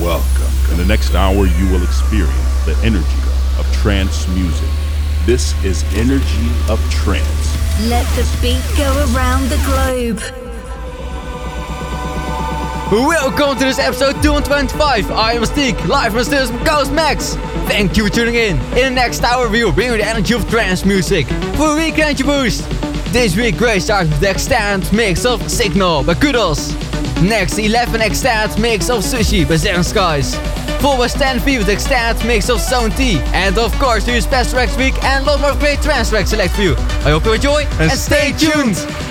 Welcome. In the next hour, you will experience the energy of trance music. This is Energy of Trance. Let the beat go around the globe. Welcome to this episode 225. I am BastiQ, live from Studios Ghost Max. Thank you for tuning in. In the next hour, we will bring you the energy of trance music for a weekend boost. This week, Grace starts with the extended mix of Signal by Kudus. Next, Elevven extended mix of Sushi by Seven Skies. By Stan V with extended mix of Zone T. And of course, to your special next week and a lot more great trance tracks select for you. I hope you enjoy and, and stay tuned.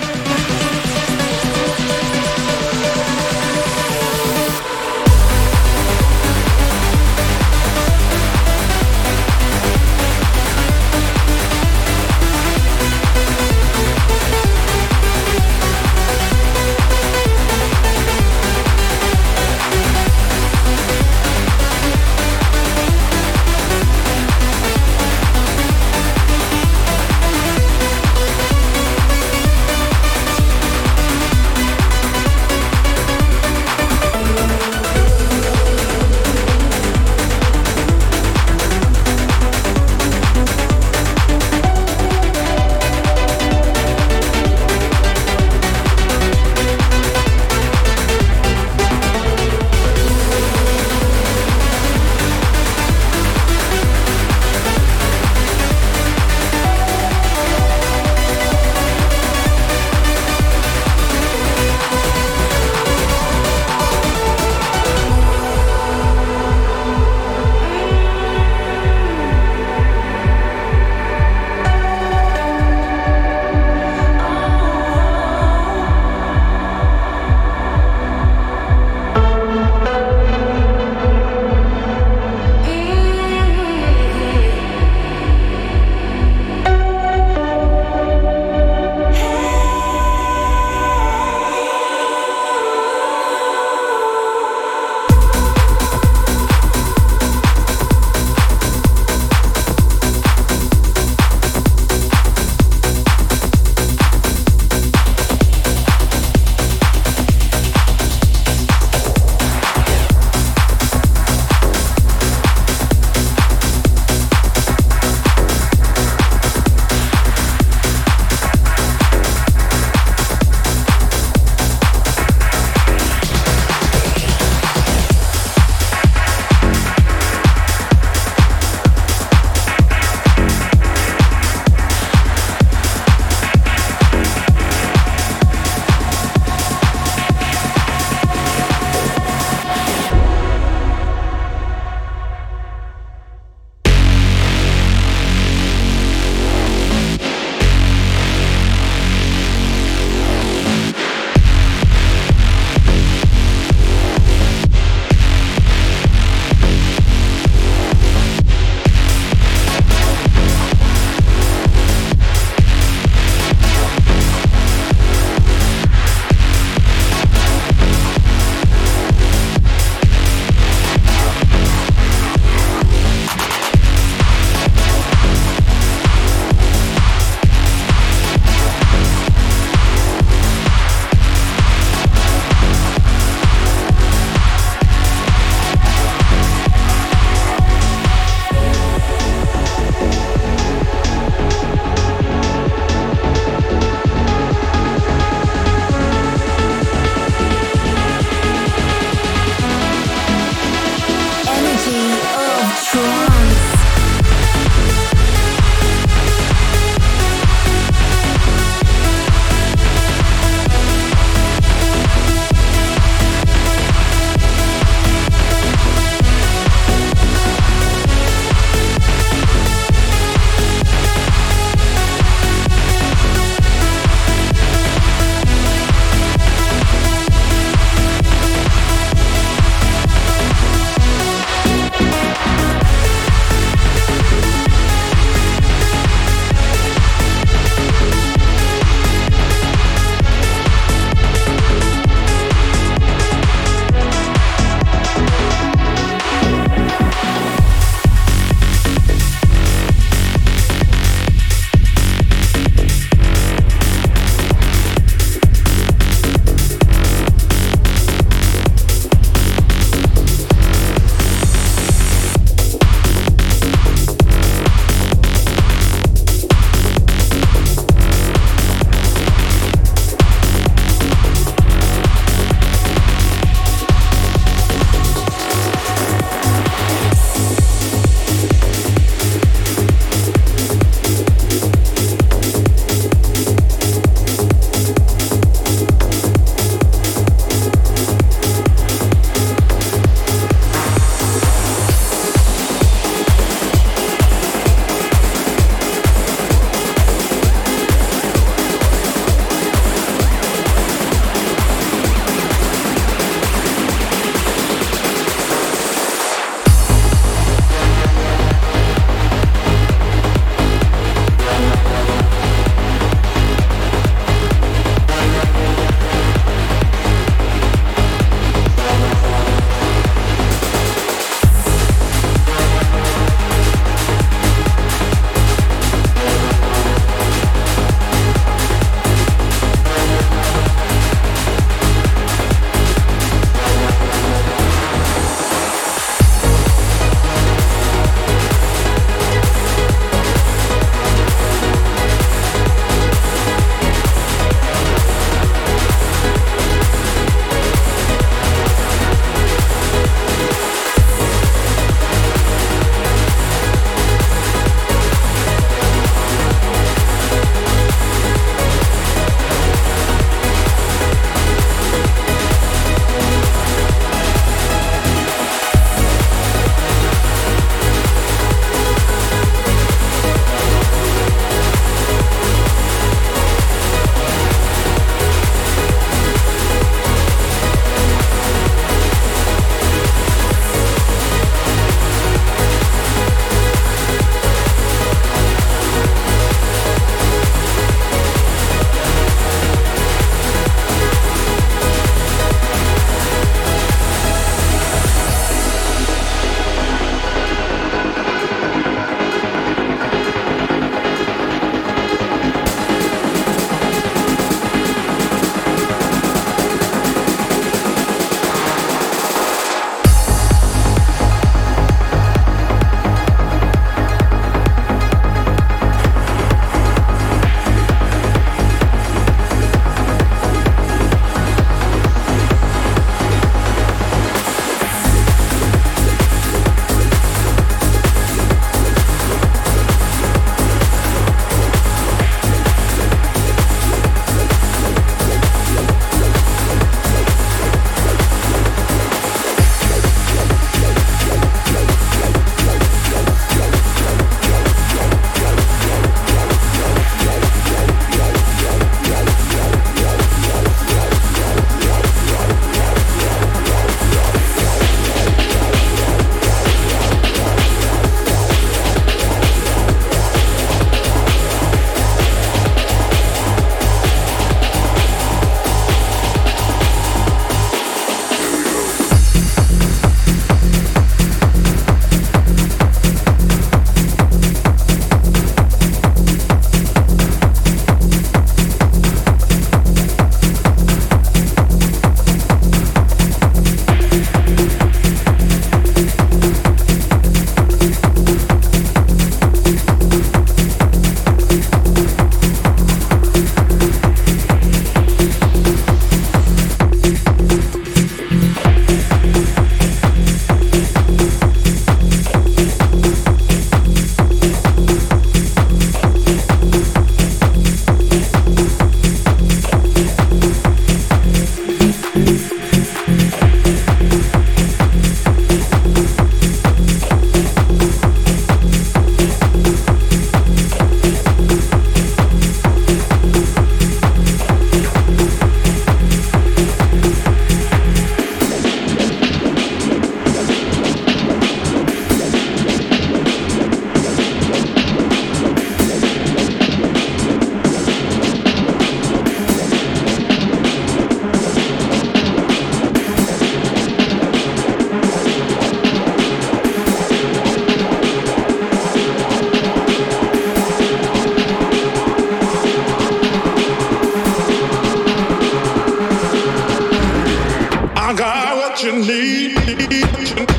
I got what you need.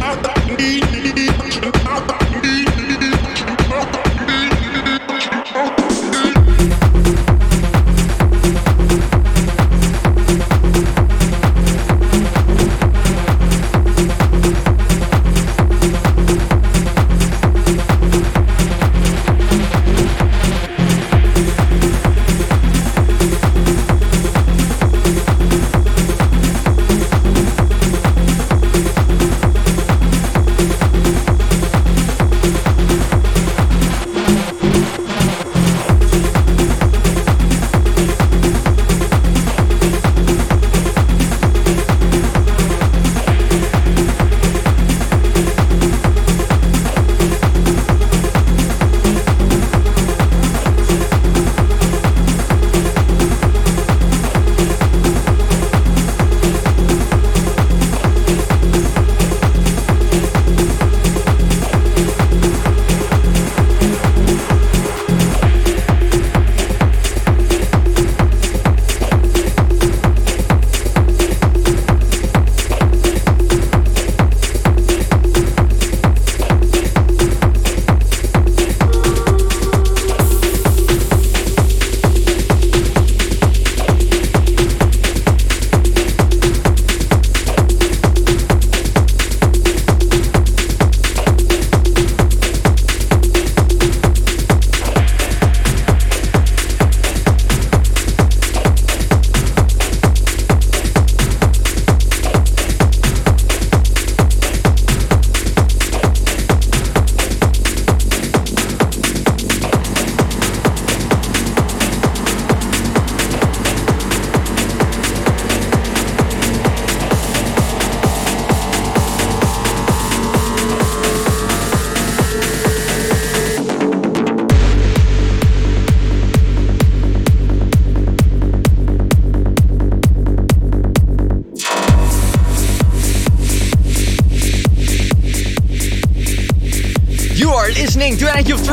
I got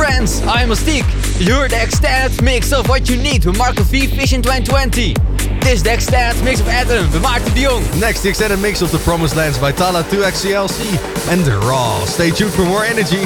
I'm BastiQ. You're the extended mix of what you need with Marco V Vision 2020. This is the extended mix of Atom with Martin de Jong. Next, the extended mix of The Promised Lands by Talla 2XLC and Raw. Stay tuned for more energy.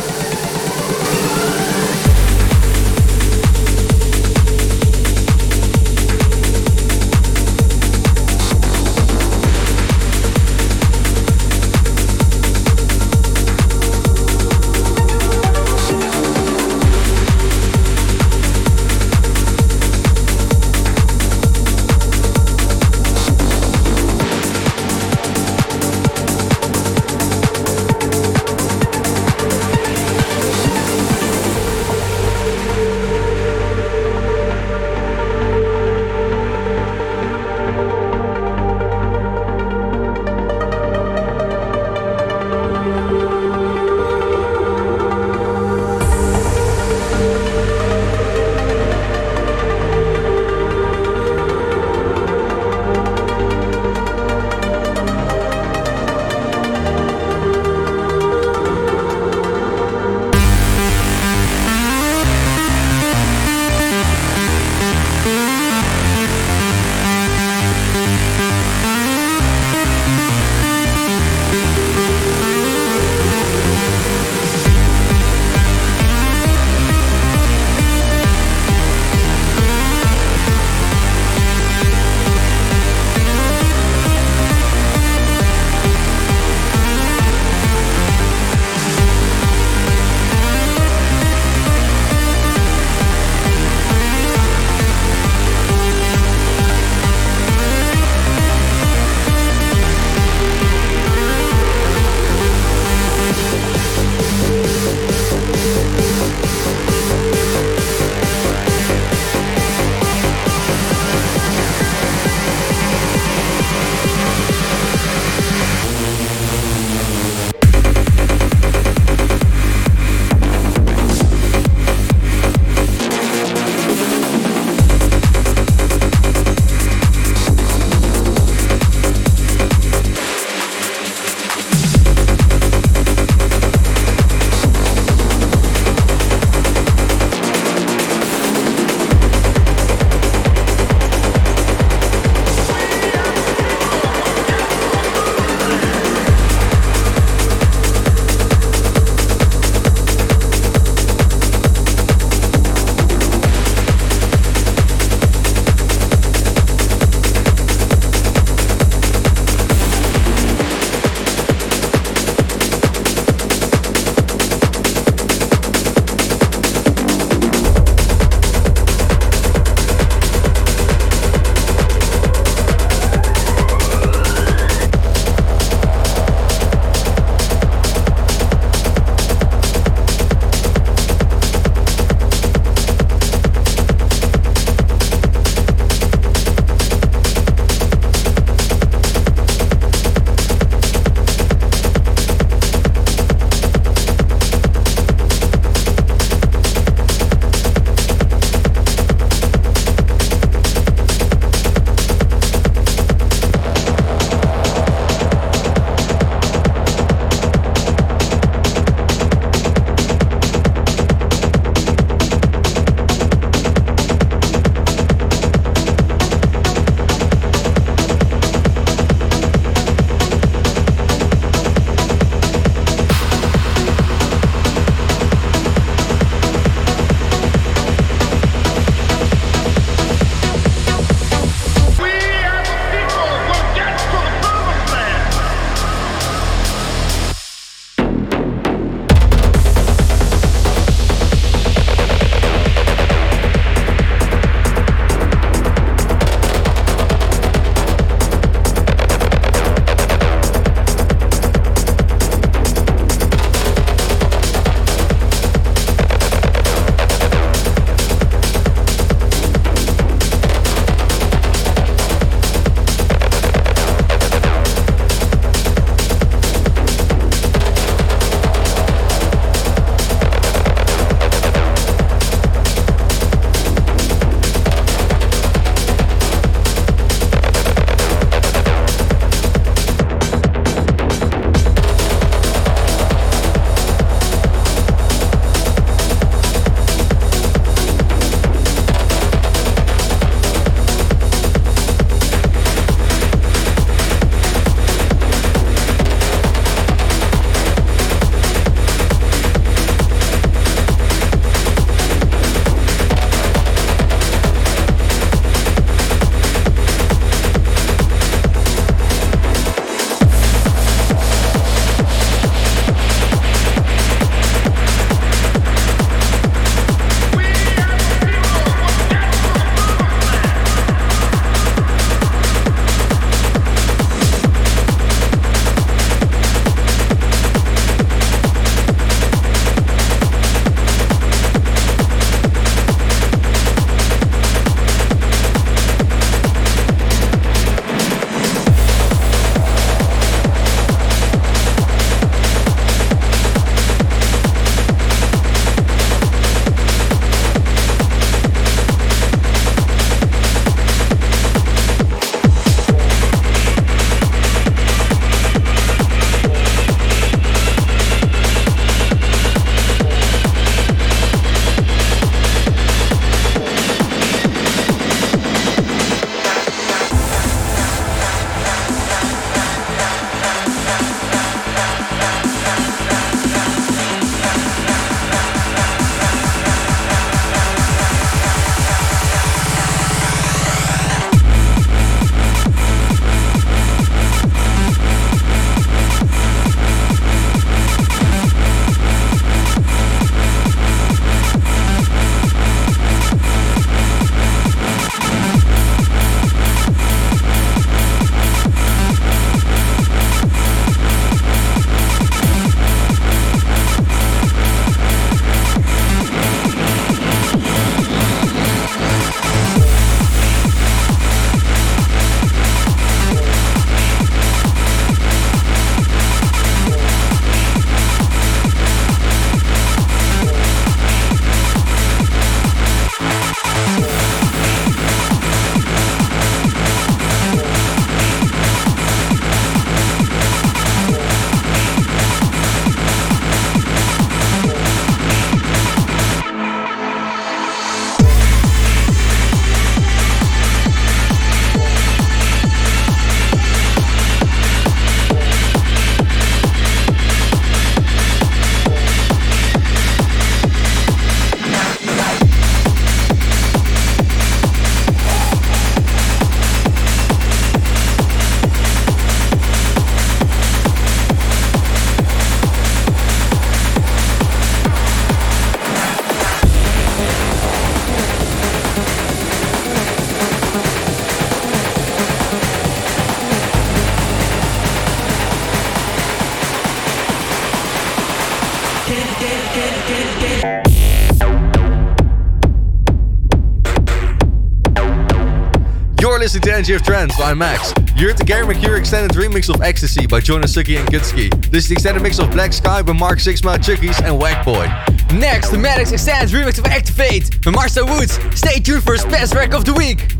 Listening to of Trance by Max. You heard the Gary Maguire extended remix of Ecstasy by Jordan Suckley and Kutski. This is the extended mix of Black Sky by Mark Sixma, Chukiess and Whackboi. Next, the Maddix extended remix of Activate by Marcel Woods. Stay tuned for his best track of the week.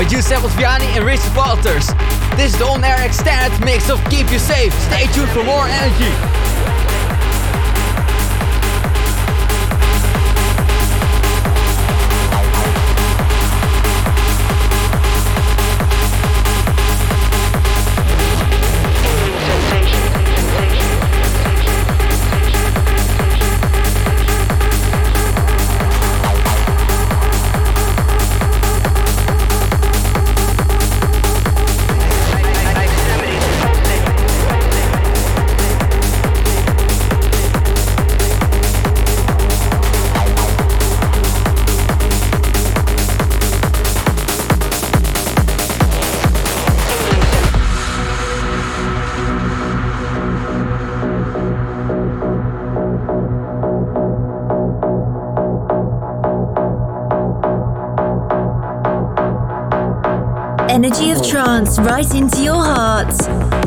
By Giuseppe Ottaviani and Richard Walters. This is the on-air extended mix of Keep You Safe. Stay tuned for more energy. Energy of trance right into your heart.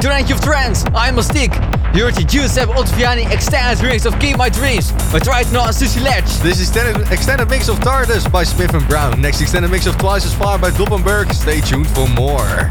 To Energy of Trance. I'm BastiQ. You heard the Giuseppe Ottaviani extended remix of Keep My Dreams by Tritonal and Susie Ledge. This is extended, extended mix of Tardus by Smith and Brown. Next extended mix of Twice as Far by Doppenberg. Stay tuned for more.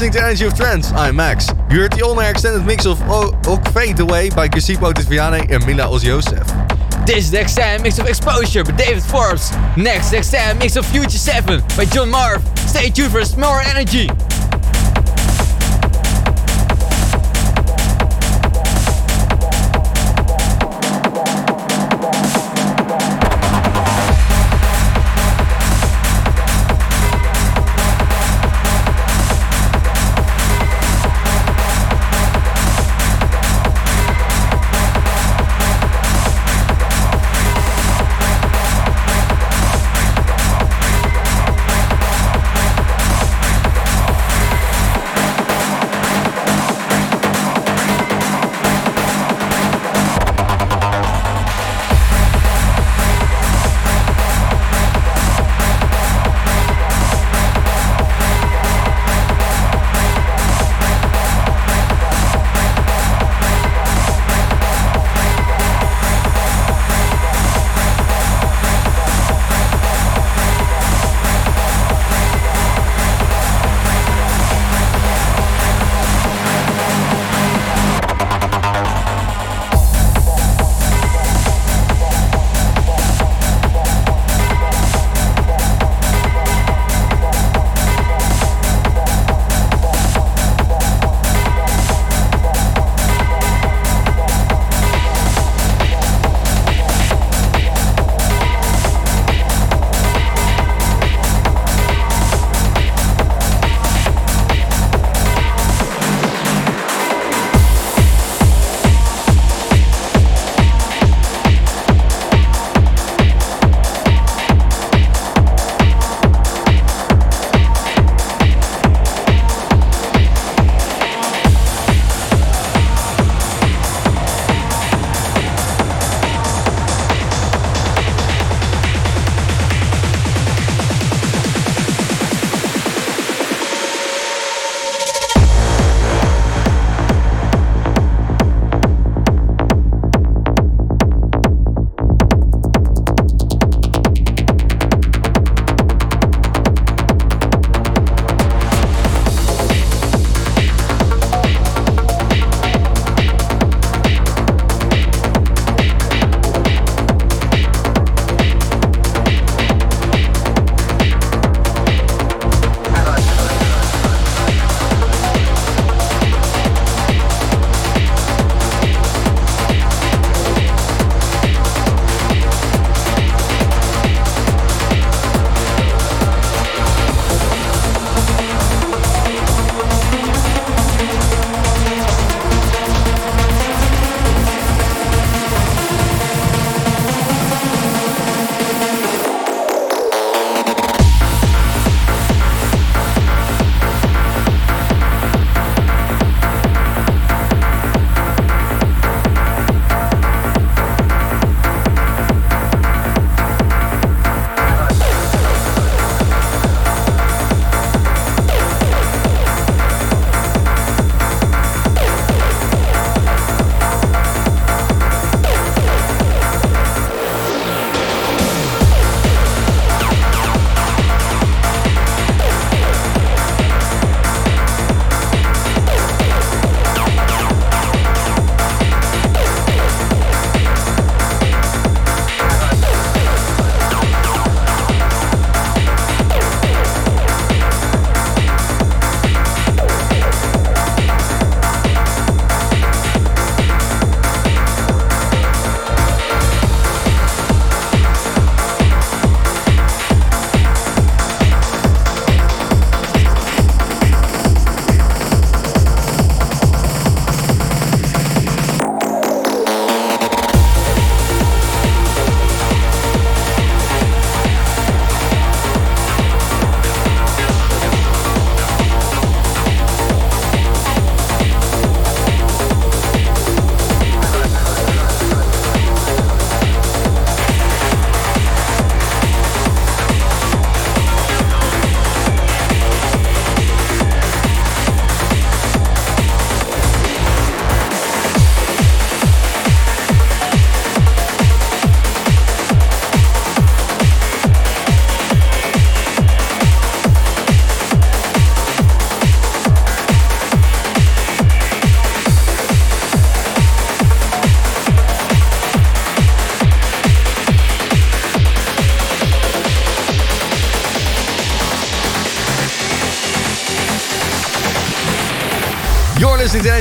Listening to Energy of Trance. I'm Max. You heard the OnAir extended mix of o- Ok Fade Away by Giuseppe Ottaviani and Mila Oz Josef. This is the extended mix of Exposure by David Forbes. Next, extended mix of Future 7 by John Meva. Stay tuned for more energy.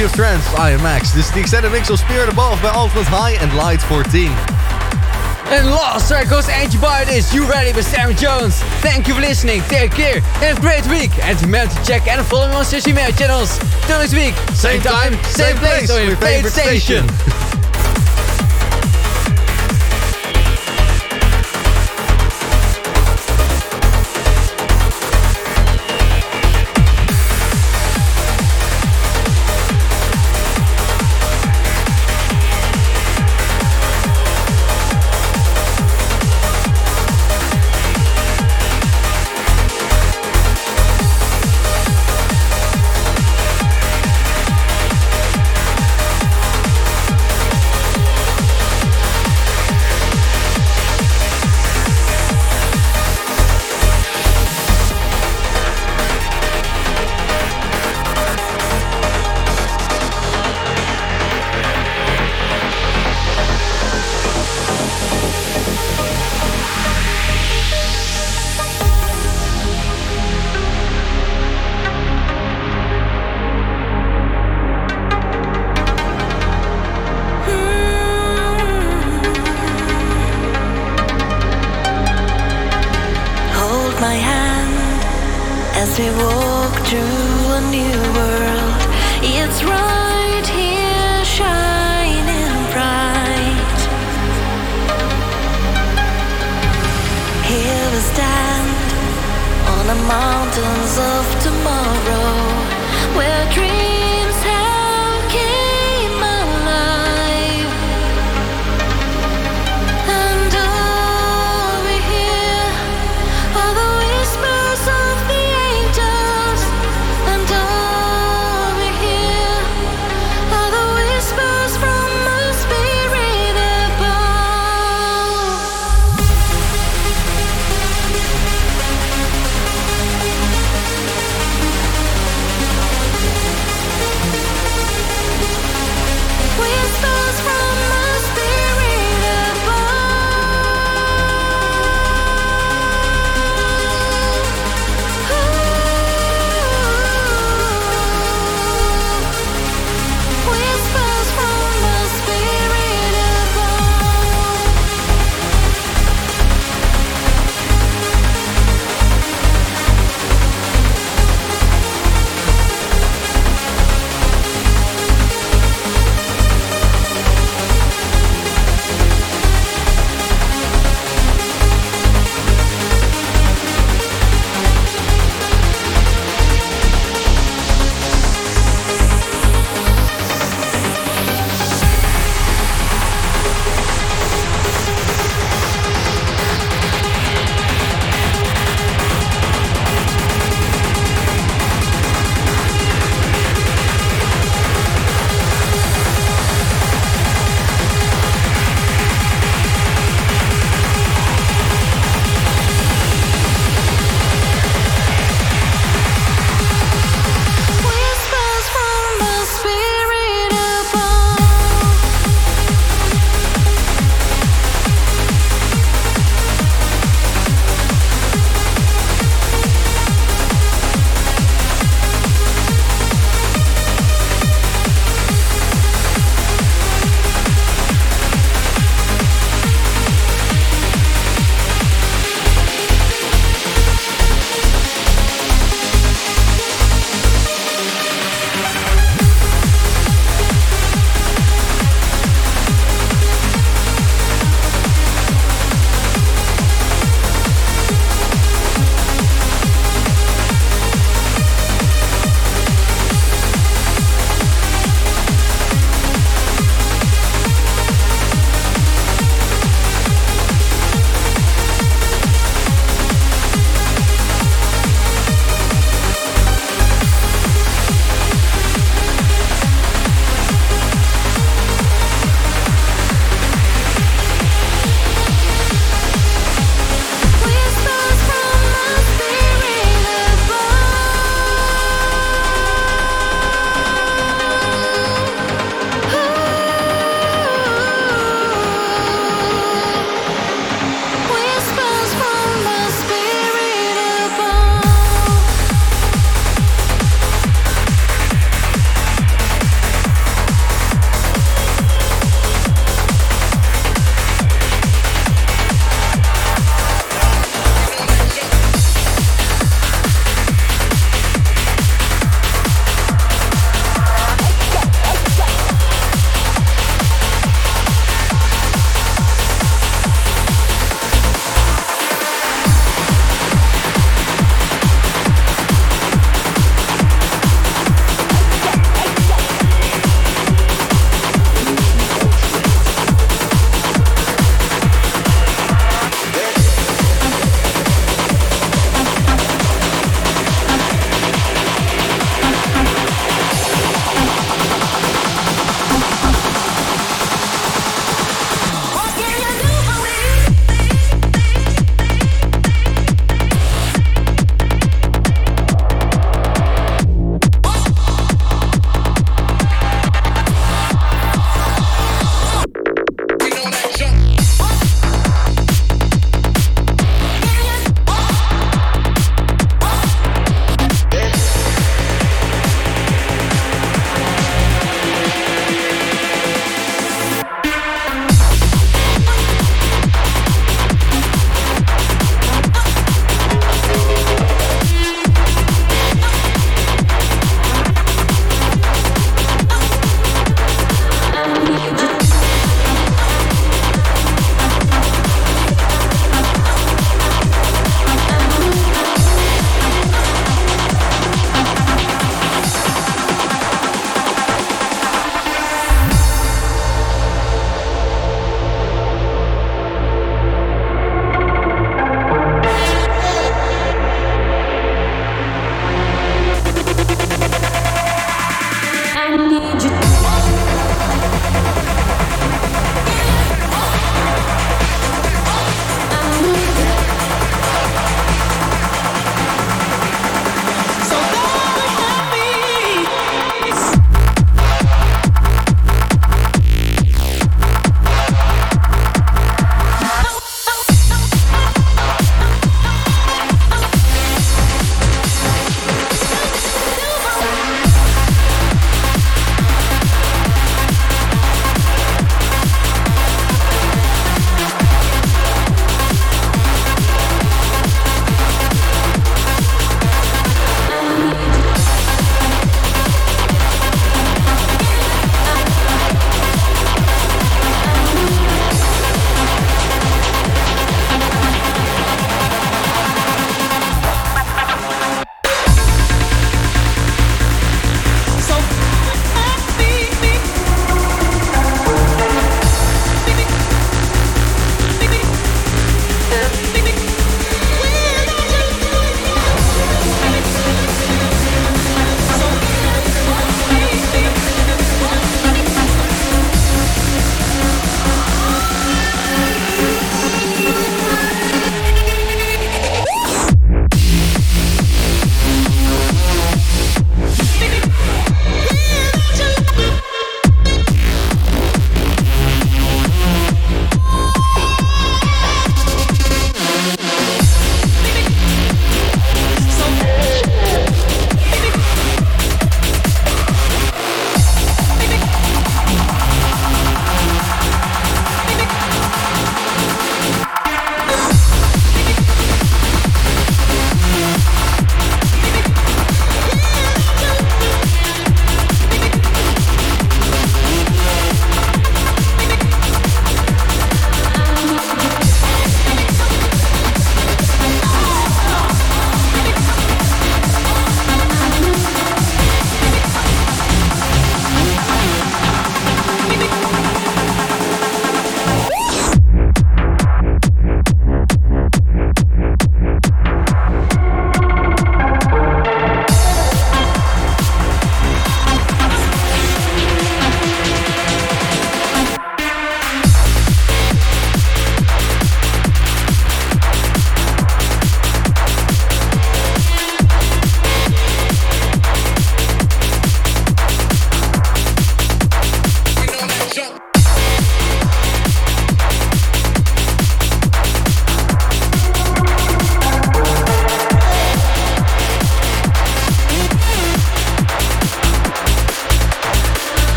Energy of Trance. I am Max. This is the extended mix of Spirit Above by Alternate High and Lyd14. And last track goes Angie This. You ready with Sam Jones? Thank you for listening. Take care and have a great week. And remember to check and follow me on social media channels. Till next week, same, time, same, place on your favorite station.